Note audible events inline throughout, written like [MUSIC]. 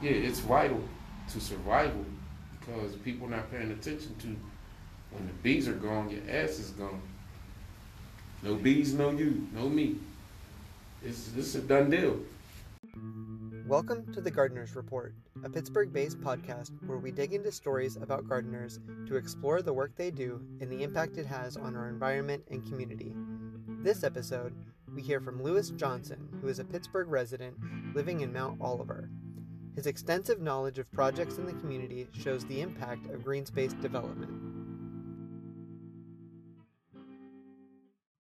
yeah, it's vital to survival because people are not paying attention to when the bees are gone, your ass is gone. No bees, no you, no me. It's this a done deal. Welcome to the Gardeners Report, a Pittsburgh based podcast where we dig into stories about gardeners to explore the work they do and the impact it has on our environment and community. This episode, we hear from Lewis Johnson, who is a Pittsburgh resident living in Mount Oliver. His extensive knowledge of projects in the community shows the impact of green space development.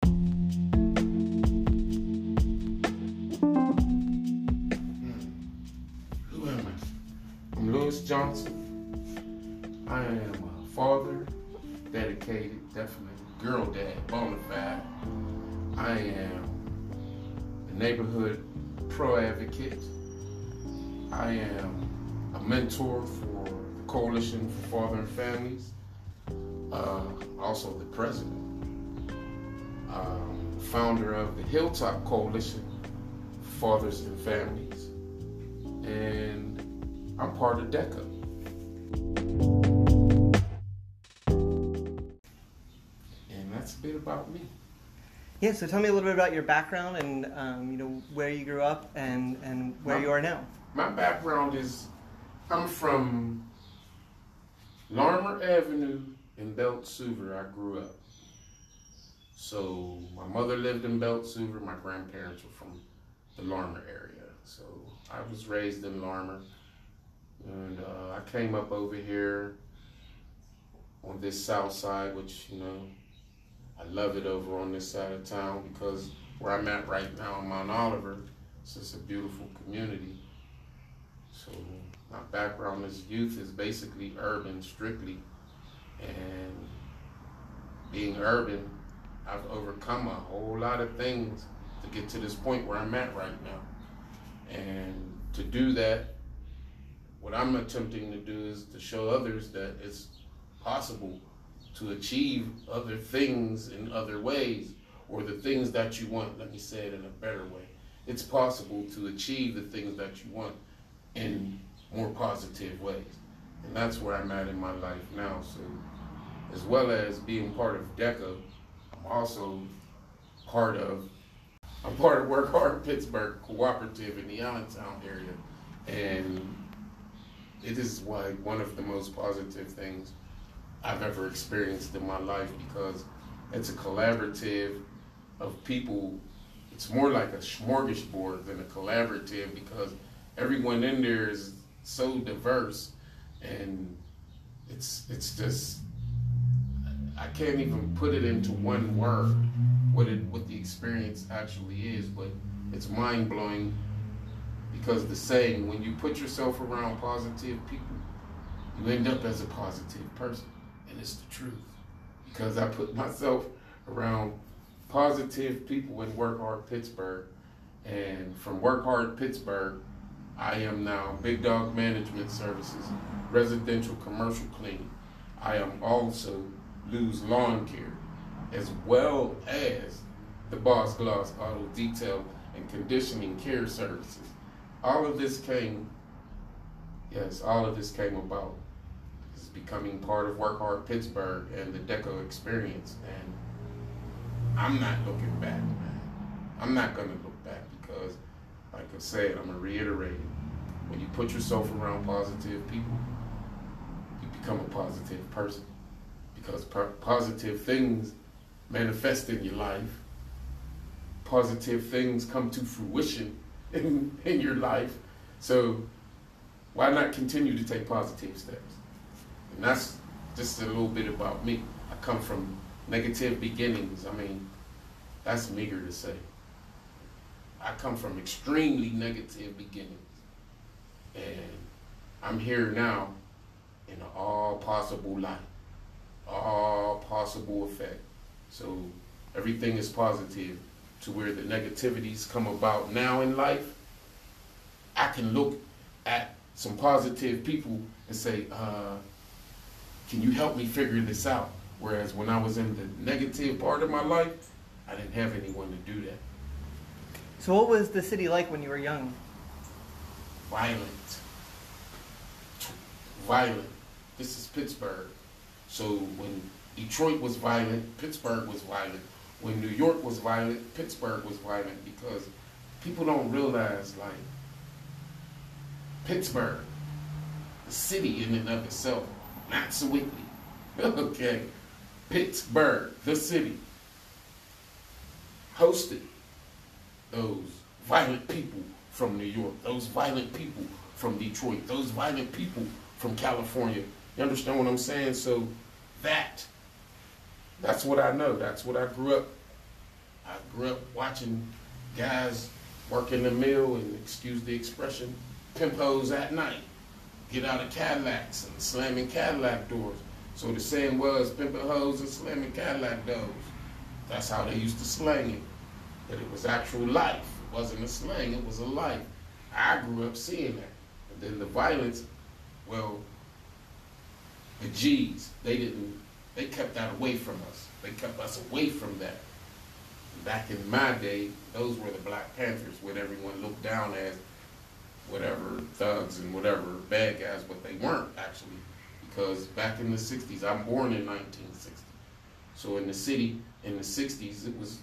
Hmm. Who am I? I'm Lewis Johnson. I am a father, dedicated, definitely girl dad, bona fide. I am a neighborhood pro advocate. I am a mentor for the Coalition for Father and Families. Uh, also the president. Um, founder of the Hilltop Coalition for Fathers and Families. And I'm part of DECA. And that's a bit about me. Yeah, so tell me a little bit about your background and um, you know where you grew up and, and where you are now. My background is I'm from Larmer Avenue in Beltzhoover. I grew up. So my mother lived in Beltzhoover. My grandparents were from the Larmer area. So I was raised in Larmer. And uh, I came up over here on this south side, which, you know, I love it over on this side of town because where I'm at right now in Mount Oliver, it's just a beautiful community. So my background as youth is basically urban strictly. And being urban, I've overcome a whole lot of things to get to this point where I'm at right now. And to do that, what I'm attempting to do is to show others that it's possible to achieve other things in other ways, or the things that you want, let me say it in a better way. It's possible to achieve the things that you want in more positive ways. And that's where I'm at in my life now. So, as well as being part of DECA, I'm also part of, I'm part of Work Hard Pittsburgh Cooperative in the Allentown area. And it is why one of the most positive things I've ever experienced in my life because it's a collaborative of people. It's more like a smorgasbord than a collaborative because everyone in there is so diverse and it's it's just I can't even put it into one word what it what the experience actually is, but it's mind blowing because the saying when you put yourself around positive people, you end up as a positive person, and it's the truth. Because I put myself around positive people in Work Hard Pittsburgh, and from Work Hard Pittsburgh, I am now Big Dog Management Services, residential commercial cleaning. I am also Lou's Lawn Care, as well as the Boss Gloss Auto Detail and Conditioning Care Services. All of this came, yes, all of this came about is becoming part of Work Hard Pittsburgh and the DECA experience. And I'm not looking back, man. I'm not back because, like I said, I'm gonna reiterate it. When you put yourself around positive people, you become a positive person because po- positive things manifest in your life. Positive things come to fruition [LAUGHS] in, in your life. So why not continue to take positive steps? And that's just a little bit about me. I come from negative beginnings. I mean, that's meager to say. I come from extremely negative beginnings. And I'm here now in all possible light, all possible effect. So everything is positive to where the negativities come about now in life. I can look at some positive people and say, uh, can you help me figure this out? Whereas when I was in the negative part of my life, I didn't have anyone to do that. So, what was the city like when you were young? Violent. violent. This is Pittsburgh. So when Detroit was violent, Pittsburgh was violent. When New York was violent, Pittsburgh was violent because people don't realize like Pittsburgh, the city in and of itself, not Sewickley. [LAUGHS] okay. Pittsburgh, the city, hosted those violent people from New York, those violent people from Detroit, those violent people from California. You understand what I'm saying? So that, that's what I know. That's what I grew up. I grew up watching guys work in the mill and excuse the expression, pimp hoes at night. Get out of Cadillacs and slamming Cadillac doors. So the saying was pimping hoes and slamming Cadillac doors. That's how they used to slang it. But it was actual life. It wasn't a slang, it was a life. I grew up seeing that. And then the violence, well, the G's, they didn't, they kept that away from us. They kept us away from that. Back in my day, those were the Black Panthers, what everyone looked down as whatever thugs and whatever bad guys, but they weren't actually. Because back in the 60s, I'm born in 1960. So in the city, in the 60s, it was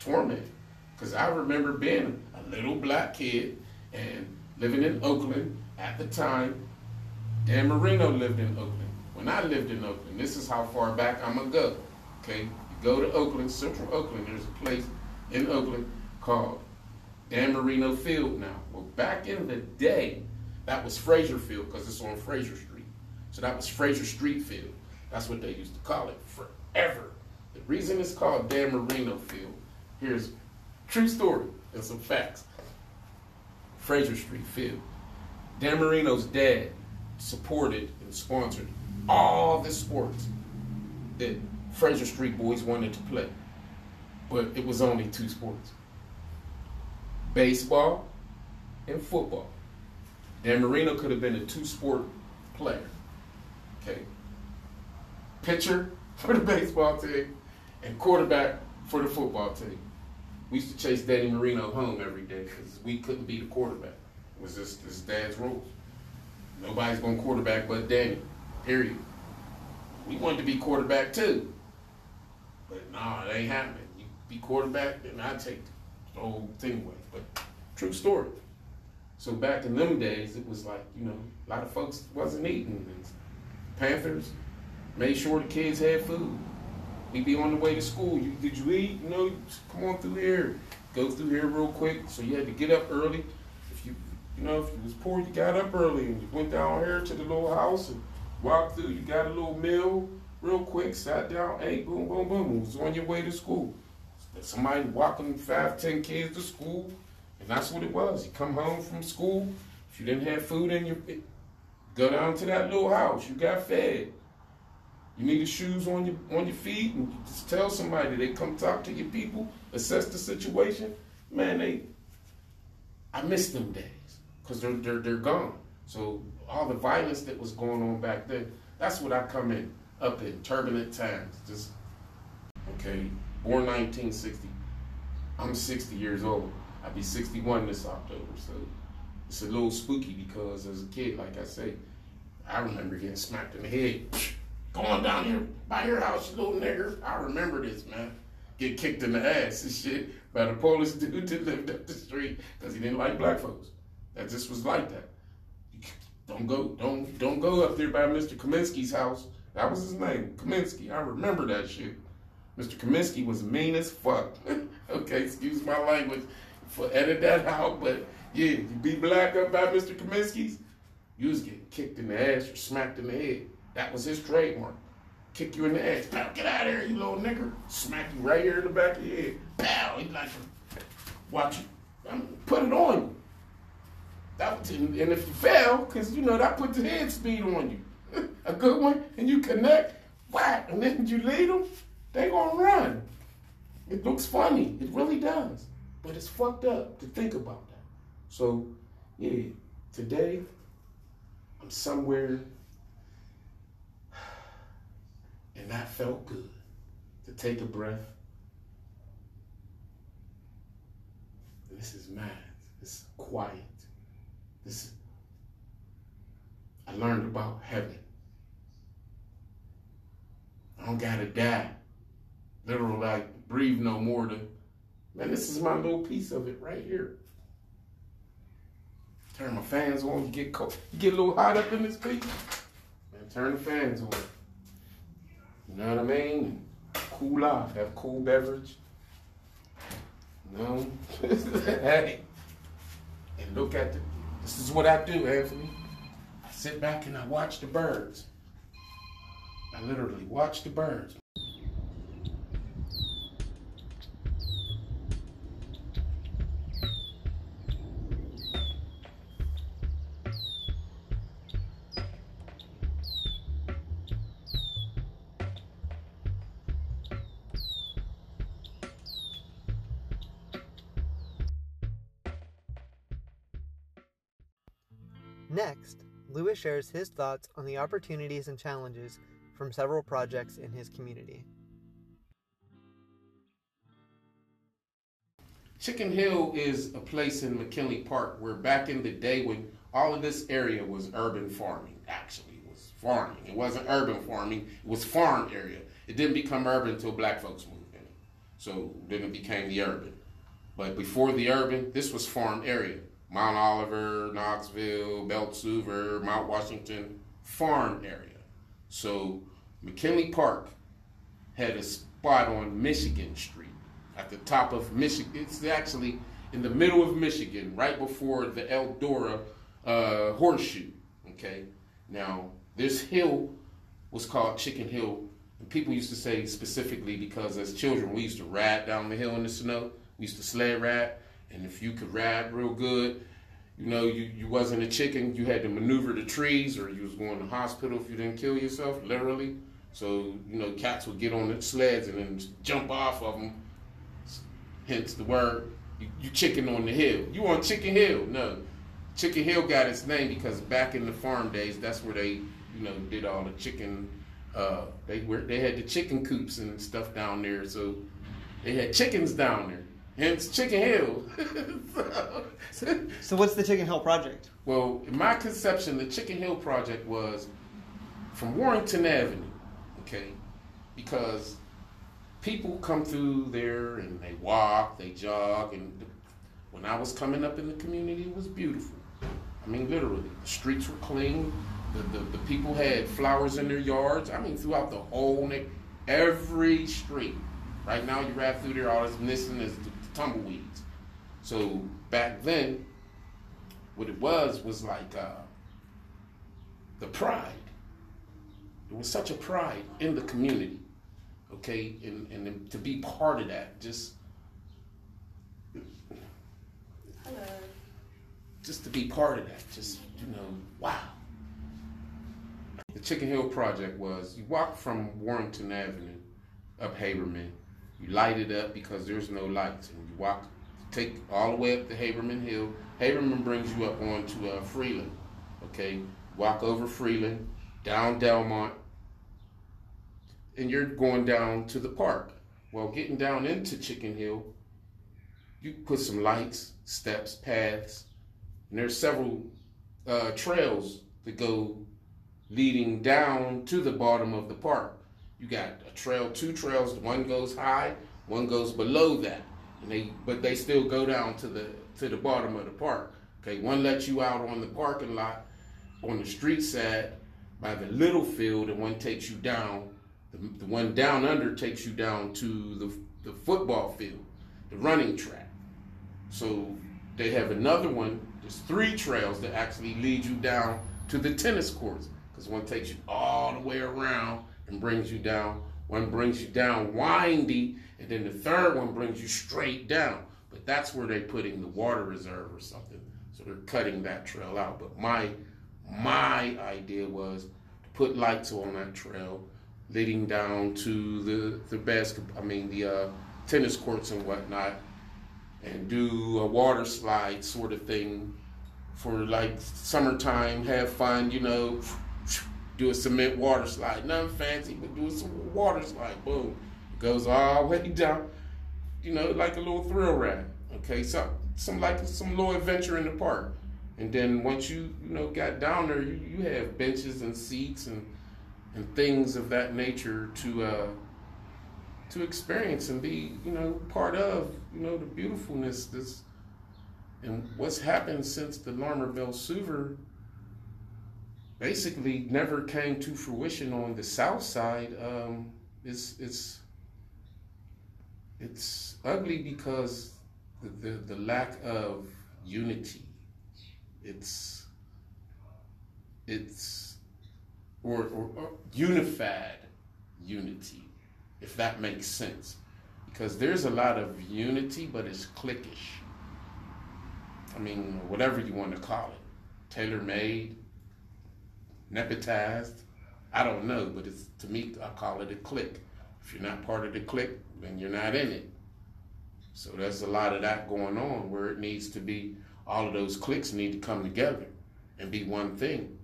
torment. Because I remember being a little black kid and living in Oakland at the time. Dan Marino lived in Oakland. When I lived in Oakland, this is how far back I'm going to go. Okay? You go to Oakland, Central Oakland, there's a place in Oakland called Dan Marino Field now. Well, back in the day, that was Frazier Field because it's on Frazier Street. So that was Frazier Street Field. That's what they used to call it forever. The reason it's called Dan Marino Field, here's true story and some facts. Frazier Street Field. Dan Marino's dad supported and sponsored all the sports that Frazier Street boys wanted to play. But it was only two sports baseball and football. Dan Marino could have been a two sport player. Okay. Pitcher for the [LAUGHS] baseball team and quarterback for the football team. We used to chase Daddy Marino home every day because we couldn't be the quarterback. It was just his dad's rules. Nobody's going quarterback but Danny. Period. We wanted to be quarterback too. But nah, it ain't happening. You be quarterback, then I take the whole thing away. But true story. So back in them days, it was like, you know, a lot of folks wasn't eating. Panthers made sure the kids had food. We'd be on the way to school. You, did you eat? Know, come on through here. Go through here real quick. So you had to get up early. If you, you know, if you was poor, you got up early and you went down here to the little house and walked through. You got a little meal real quick, sat down, ate, boom, boom, boom. Was on your way to school. Somebody walking five, ten kids to school, and that's what it was. You come home from school. If you didn't have food in your, go down to that little house. You got fed. You need needed shoes on your on your feet, and you just tell somebody. They come talk to your people, assess the situation. Man, they. I miss them days because they're they're they're gone. So all the violence that was going on back then, that's what I come in up in turbulent times. Just okay, born 1960. I'm 60 years old. I'll be 61 this October, so it's a little spooky because as a kid, like I say, I remember getting smacked in the head. [LAUGHS] Going down here by your house, you little nigger. I remember this, man. Get kicked in the ass and shit by the Polish [LAUGHS] dude that lived up the street because he didn't like black folks. That just was like that. Don't go, don't, don't go up there by Mr. Kaminsky's house. That was his name, Kaminsky. I remember that shit. Mr. Kaminsky was mean as fuck. [LAUGHS] okay, excuse my language for edit that out, but yeah, you be black up by Mr. Kaminsky's, you was getting kicked in the ass or smacked in the head. That was his trademark. Kick you in the ass. Pow, get out of here, you little nigger. Smack you right here in the back of your head. Pow, he like, to watch you. Um, put it on you. That, and if you fail, because you know that puts the head speed on you. [LAUGHS] a good one, and you connect, whack, and then you lead them, they gonna run. It looks funny, it really does. But it's fucked up to think about that. So, yeah, today, I'm somewhere and that felt good to take a breath. This is mad. This is quiet. This I learned about heaven. I don't gotta die. Literally, like breathe no more than man. This is my little piece of it right here. Turn my fans on. Get cold. Get a little hot up in this piece. Man, turn the fans on. You know what I mean? Cool off. Have cool beverage. You No. [LAUGHS] hey. And look at the. This is what I do, Anthony. I sit back and I watch the birds. I literally watch the birds. Next, Lewis shares his thoughts on the opportunities and challenges from several projects in his community. Chicken Hill is a place in McKinley Park where back in the day when all of this area was urban farming, actually it was farming. It wasn't urban farming, it was farm area. It didn't become urban until black folks moved in. So then it became the urban. But before the urban, this was farm area. Mount Oliver, Knoxville, Beltzhoover, Mount Washington, farm area. So McKinley Park had a spot on Michigan Street at the top of Michigan. It's actually in the middle of Michigan, right before the Eldora uh, Horseshoe. Okay, now this hill was called Chicken Hill, and people used to say specifically because as children we used to ride down the hill in the snow. We used to sled ride, and if you could ride real good, you know, you, you wasn't a chicken. You had to maneuver the trees, or you was going to hospital if you didn't kill yourself, literally. So you know, cats would get on the sleds and then jump off of them. Hence the word you, you chicken on the hill. You on Chicken Hill? No, Chicken Hill got its name because back in the farm days, that's where they you know did all the chicken. Uh, they were they had the chicken coops and stuff down there, so they had chickens down there. Hence Chicken Hill. [LAUGHS] so, so, what's the Chicken Hill Project? Well, in my conception, the Chicken Hill Project was from Warrington Avenue, okay? Because people come through there and they walk, they jog, and when I was coming up in the community, it was beautiful. I mean, literally, the streets were clean. The, the, the people had flowers in their yards. I mean, throughout the whole, every street. Right now, you ride through there, all this missing is the tumbleweeds. So back then, what it was was like uh, the pride. There was such a pride in the community, okay, and, and to be part of that, just Hello. just to be part of that, just you know, wow. The Chicken Hill Project was you walk from Warrington Avenue up Haberman, you light it up because there's no lights, and you walk, take all the way up to Haberman Hill. Haberman brings you up onto uh, Freeland. Okay, walk over Freeland, down Delmont, and you're going down to the park. Well, getting down into Chicken Hill, you put some lights, steps, paths, and there's several uh, trails that go leading down to the bottom of the park. You got a trail, two trails. One goes high, one goes below that, and they but they still go down to the to the bottom of the park. Okay, one lets you out on the parking lot on the street side by the little field, and one takes you down. The, the one down under takes you down to the the football field, the running track. So they have another one. There's three trails that actually lead you down to the tennis courts because one takes you all the way around and brings you down. One brings you down windy, and then the third one brings you straight down. But that's where they're putting the water reserve or something. So they're cutting that trail out. But my my idea was to put lights on that trail, leading down to the the basketball. I mean the uh, tennis courts and whatnot, and do a water slide sort of thing for like summertime. Have fun, you know do a cement water slide. Nothing fancy, but do a water slide. Boom. Goes all the way down, you know, like a little thrill ride. Okay, so some like some little adventure in the park. And then once you you know got down there, you, you have benches and seats and and things of that nature to uh, to experience and be you know part of you know the beautifulness this and what's happened since the Larmer Beltzhoover basically never came to fruition on the south side. Um, it's it's it's ugly because the, the, the lack of unity. It's it's or, or, or unified unity, if that makes sense. Because there's a lot of unity, but it's cliquish. I mean, whatever you want to call it, tailor made, nepotized. I don't know, but it's to me, I call it a clique. If you're not part of the clique, then you're not in it. So there's a lot of that going on where it needs to be. All of those cliques need to come together and be one thing.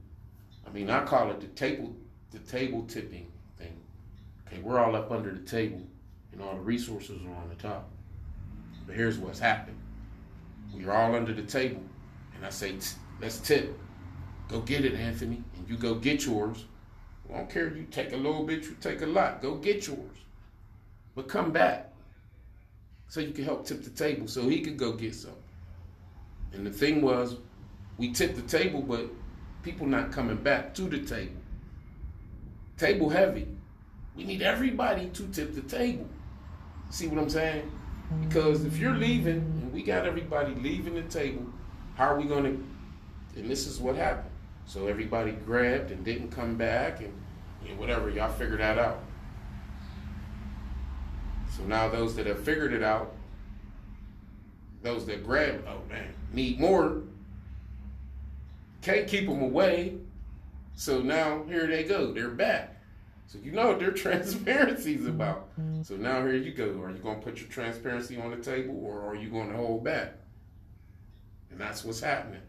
I mean, I call it the table, the table tipping thing. Okay, we're all up under the table, and all the resources are on the top. But here's what's happened: we're all under the table, and I say, let's tip. Go get it, Anthony, and you go get yours. I don't care if you take a little bit, you take a lot. Go get yours. But come back so you can help tip the table so he could go get some. And the thing was, we tipped the table, but people not coming back to the table. Table heavy. We need everybody to tip the table. See what I'm saying? Because if you're leaving and we got everybody leaving the table, how are we going to? And this is what happened. So everybody grabbed and didn't come back, and, and whatever. Y'all figured that out. So now those that have figured it out, those that grab, oh man, need more, can't keep them away. So now here they go, they're back. So you know what their [LAUGHS] transparency is about. So now here you go. Are you going to put your transparency on the table or are you going to hold back? And that's what's happening.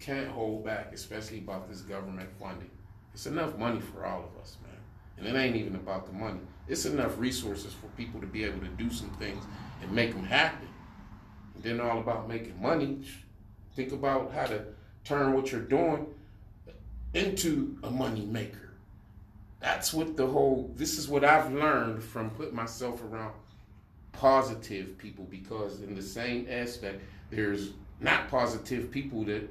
Can't hold back, especially about this government funding. It's enough money for all of us, man. And it ain't even about the money. It's enough resources for people to be able to do some things and make them happen. Then all about making money. Think about how to turn what you're doing into a money maker. That's what the whole, this is what I've learned from putting myself around positive people because in the same aspect, there's not positive people that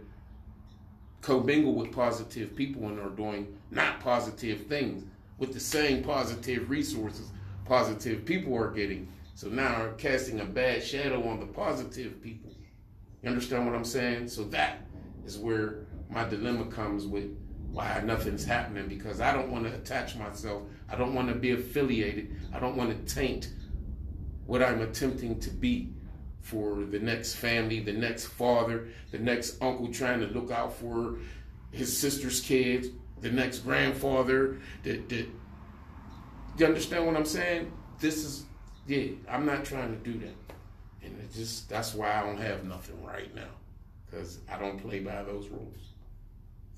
commingle with positive people and are doing not positive things with the same positive resources positive people are getting. So now are casting a bad shadow on the positive people. You understand what I'm saying? So that is where my dilemma comes with why nothing's happening because I don't want to attach myself. I don't want to be affiliated. I don't want to taint what I'm attempting to be for the next family, the next father, the next uncle trying to look out for his sister's kids, the next grandfather. That, you understand what I'm saying? This is yeah. I'm not trying to do that, and it just that's why I don't have nothing right now because I don't play by those rules.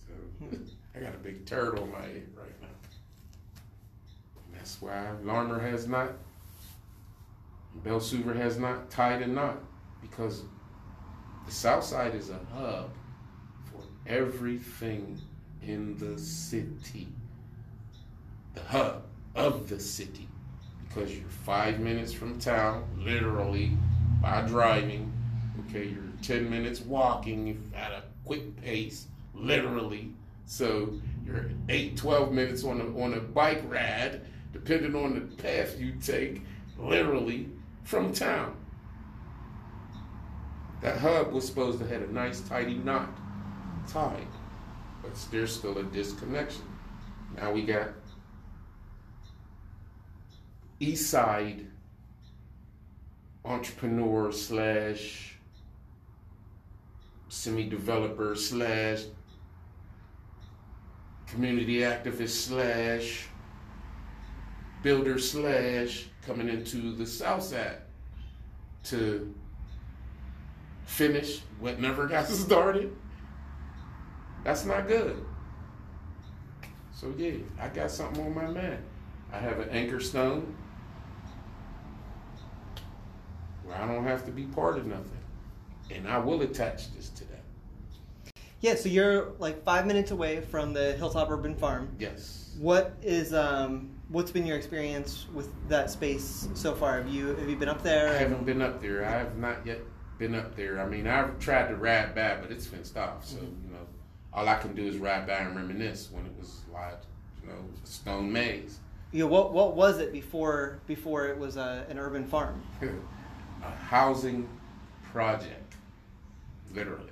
So [LAUGHS] I got a big turd on my head right now. And that's why Larmer has not, Beltzhoover has not tied a knot because the South Side is a hub for everything in the city. The hub of the city because you're five minutes from town, literally by driving. Okay, you're 10 minutes walking at a quick pace, literally. So you're 8, 12 minutes on a, on a bike ride, depending on the path you take, literally from town. That hub was supposed to have a nice, tidy knot tied, but there's still a disconnection. Now we got East Side entrepreneur slash semi developer slash community activist slash builder slash coming into the South Side to finish what never got [LAUGHS] started. That's not good. So yeah, I got something on my mind. I have an anchor stone where I don't have to be part of nothing. And I will attach this to that. Yeah, so you're like five minutes away from the Hilltop Urban Farm. Yes. What is um, what's been your experience with that space so far? Have you have you been up there? I haven't been up there. I have not yet been up there. I mean, I've tried to ride by, but it's fenced off. So Mm-hmm. you know, all I can do is ride by and reminisce when it was like you know a stone maze. Yeah, what what was it before before it was uh, an urban farm? [LAUGHS] a housing project, literally.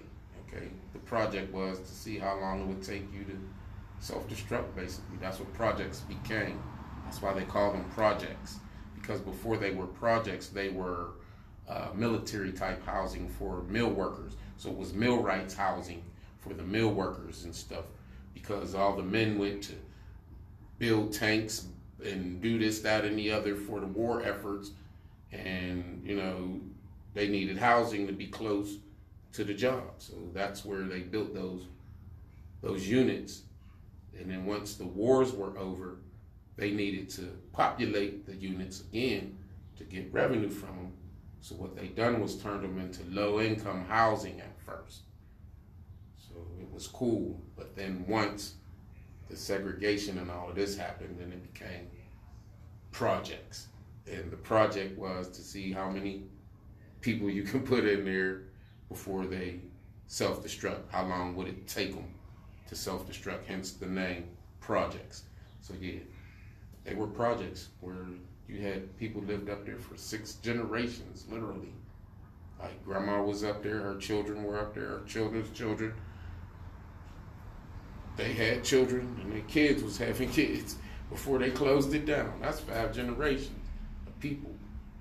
Okay, the project was to see how long it would take you to self-destruct. Basically, that's what projects became. That's why they call them projects because before they were projects, they were uh, military type housing for mill workers. So it was mill rights housing for the mill workers and stuff because all the men went to build tanks and do this, that, and the other for the war efforts and you know they needed housing to be close to the job so that's where they built those those units. And then once the wars were over they needed to populate the units again to get revenue from them. So what they done was turned them into low income housing at first. So it was cool. But then once the segregation and all of this happened then it became projects. And the project was to see how many people you can put in there before they self-destruct. How long would it take them to self-destruct? Hence the name projects. So yeah, they were projects where you had people lived up there for six generations, literally. Like grandma was up there, her children were up there, her children's children. They had children, and their kids was having kids before they closed it down. That's five generations of people.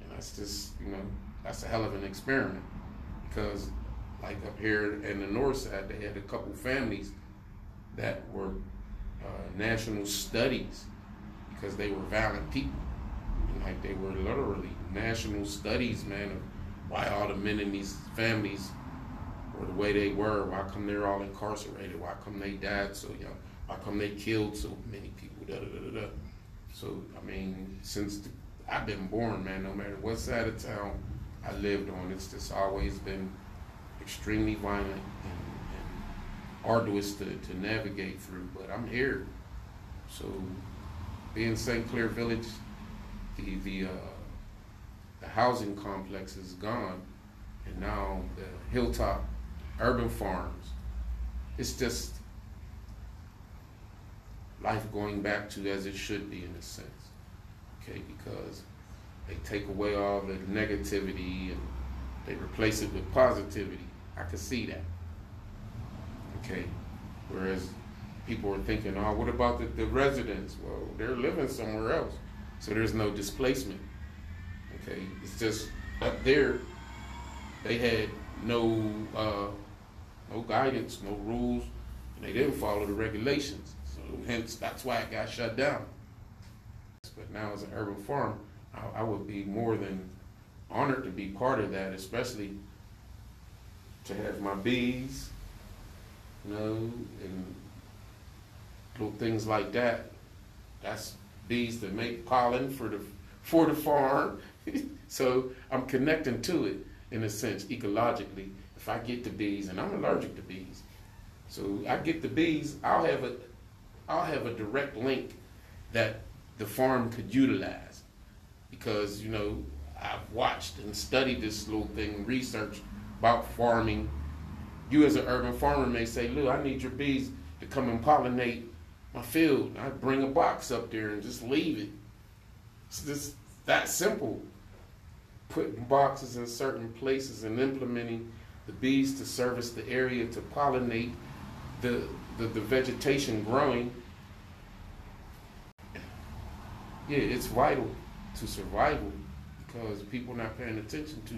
And that's just, you know, that's a hell of an experiment. Because, like up here in the north side, they had a couple families that were uh, national studies because they were violent people. Like they were literally national studies, man, of why all the men in these families were the way they were, why come they're all incarcerated, why come they died so young, why come they killed so many people, da da da da. So, I mean, since I've been born, man. No matter what side of town I lived on, it's just always been extremely violent and, and arduous to, to navigate through. But I'm here, so being St. Clair Village, the the uh, the housing complex is gone, and now the Hilltop Urban Farms. It's just life going back to as it should be in a sense okay, because they take away all the negativity and they replace it with positivity. I can see that. Okay, whereas people are thinking, oh, what about the, the residents? Well, they're living somewhere else, so there's no displacement. Okay, it's just up there. They had no uh, no guidance, no rules, and they didn't follow the regulations. So hence, that's why it got shut down. But now it's an urban farm, I, I would be more than honored to be part of that, especially to have my bees, you know, and little things like that. That's bees that make pollen for the for the farm. [LAUGHS] so I'm connecting to it in a sense, ecologically. If I get the bees, and I'm allergic to bees, so I get the bees, I'll have a I'll have a direct link that the farm could utilize because you know I've watched and studied this little thing, researched about farming. You as an urban farmer may say, "Lou, I need your bees to come and pollinate my field." I bring a box up there and just leave it. It's just that simple. Putting boxes in certain places and implementing the bees to service the area to pollinate the the, the vegetation growing yeah, it's vital to survival because people not paying attention to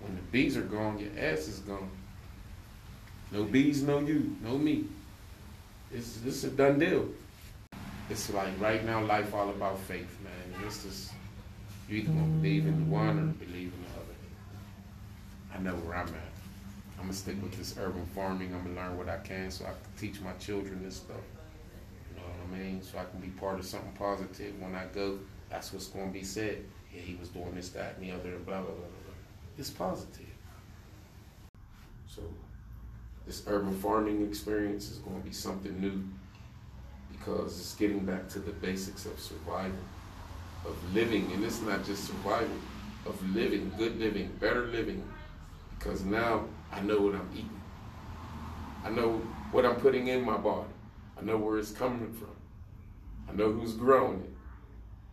when the bees are gone, your ass is gone. No bees, no you, no me. It's it's a done deal. It's like right now, life all about faith, man. It's just you either gonna believe in one or believe in the other. I know where I'm at. I'm gonna stick with this urban farming. I'm gonna learn what I can so I can teach my children this stuff. You know what I mean? So I can be part of something positive when I go. That's what's going to be said. Yeah, he was doing this, that, and the other, blah, blah, blah, blah. blah. It's positive. So this urban farming experience is going to be something new because it's getting back to the basics of survival, of living, and it's not just survival, of living, good living, better living, because now I know what I'm eating. I know what I'm putting in my body. I know where it's coming from. I know who's growing it.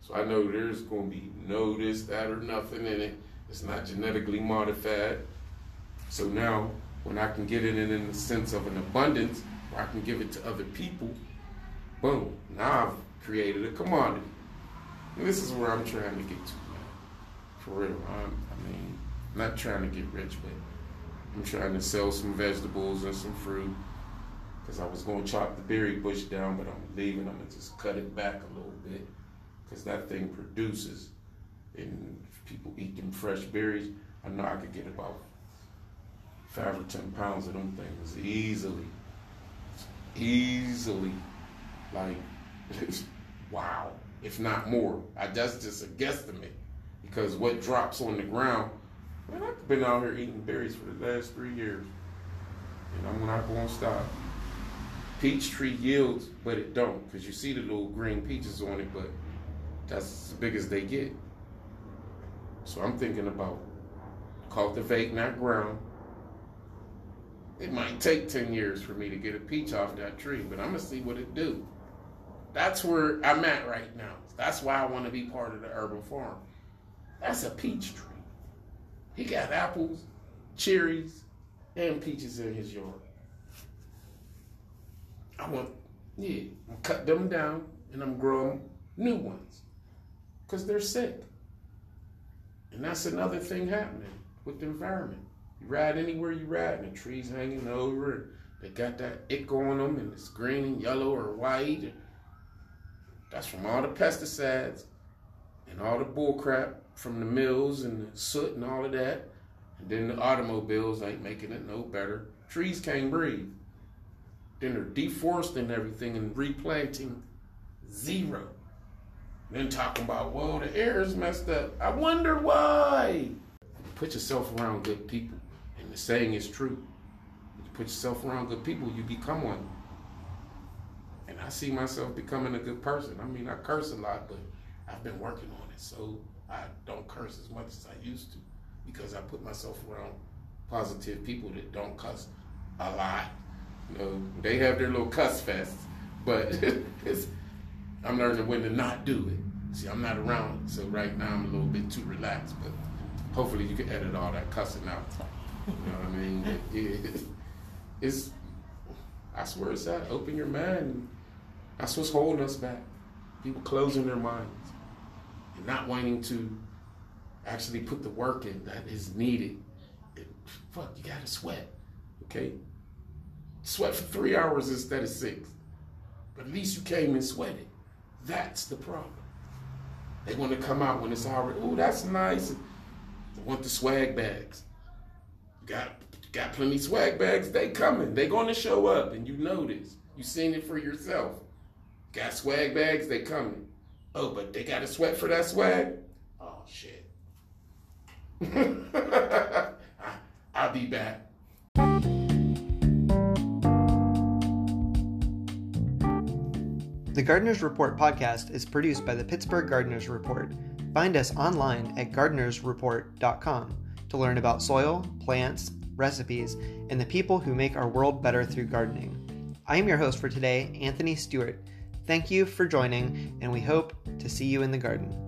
So I know there's going to be no this, that, or nothing in it. It's not genetically modified. So now, when I can get it in, in the sense of an abundance, where I can give it to other people, boom, now I've created a commodity. And this is where I'm trying to get to, man. For real. I'm, I mean, I'm not trying to get rich, but I'm trying to sell some vegetables and some fruit. Because I was going to chop the berry bush down, but I'm leaving. I'm going to just cut it back a little bit. Because that thing produces. And people eat them fresh berries, I know I could get about five or ten pounds of them things easily. Easily. Like, wow, if not more. I that's just a guesstimate because what drops on the ground. Man, I've been out here eating berries for the last three years, and I'm not going to stop. Peach tree yields, but it don't because you see the little green peaches on it, but that's as big as they get. So I'm thinking about cultivating not ground. It might take 10 years for me to get a peach off that tree, but I'm gonna see what it do. That's where I'm at right now. That's why I want to be part of the urban farm. That's a peach tree. He got apples, cherries, and peaches in his yard. I want, yeah, I'm cut them down and I'm growing new ones because they're sick. And that's another thing happening with the environment. You ride anywhere you ride, and the trees hanging over, and they got that ick on them, and it's green and yellow or white. That's from all the pesticides and all the bullcrap from the mills and the soot and all of that. And then the automobiles ain't making it no better. Trees can't breathe. Then they're deforesting everything and replanting zero. Then talking about, well, the air is messed up. I wonder why. Put yourself around good people. And the saying is true. You put yourself around good people, you become one. And I see myself becoming a good person. I mean, I curse a lot, but I've been working on it. So I don't curse as much as I used to because I put myself around positive people that don't cuss a lot. You know, they have their little cuss fests, but [LAUGHS] it's I'm learning when to not do it. See, I'm not around, so right now I'm a little bit too relaxed, but hopefully you can edit all that cussing out. You know what I mean? [LAUGHS] It, it's, I swear it's that. Open your mind. That's what's holding us back. People closing their minds and not wanting to actually put the work in that is needed. It, fuck, you gotta sweat, okay? Sweat for three hours instead of six. But at least you came and sweated. That's the problem. They want to come out when it's already, oh, that's nice. They want the swag bags. Got got plenty swag bags. They coming. They going to show up, and you know this. You seen it for yourself. Got swag bags. They coming. Oh, but they got to sweat for that swag. Oh shit. [LAUGHS] I, I'll be back. The Gardeners Report podcast is produced by the Pittsburgh Gardeners Report. Find us online at gardenersreport.com to learn about soil, plants, recipes, and the people who make our world better through gardening. I am your host for today, Anthony Stewart. Thank you for joining, and we hope to see you in the garden.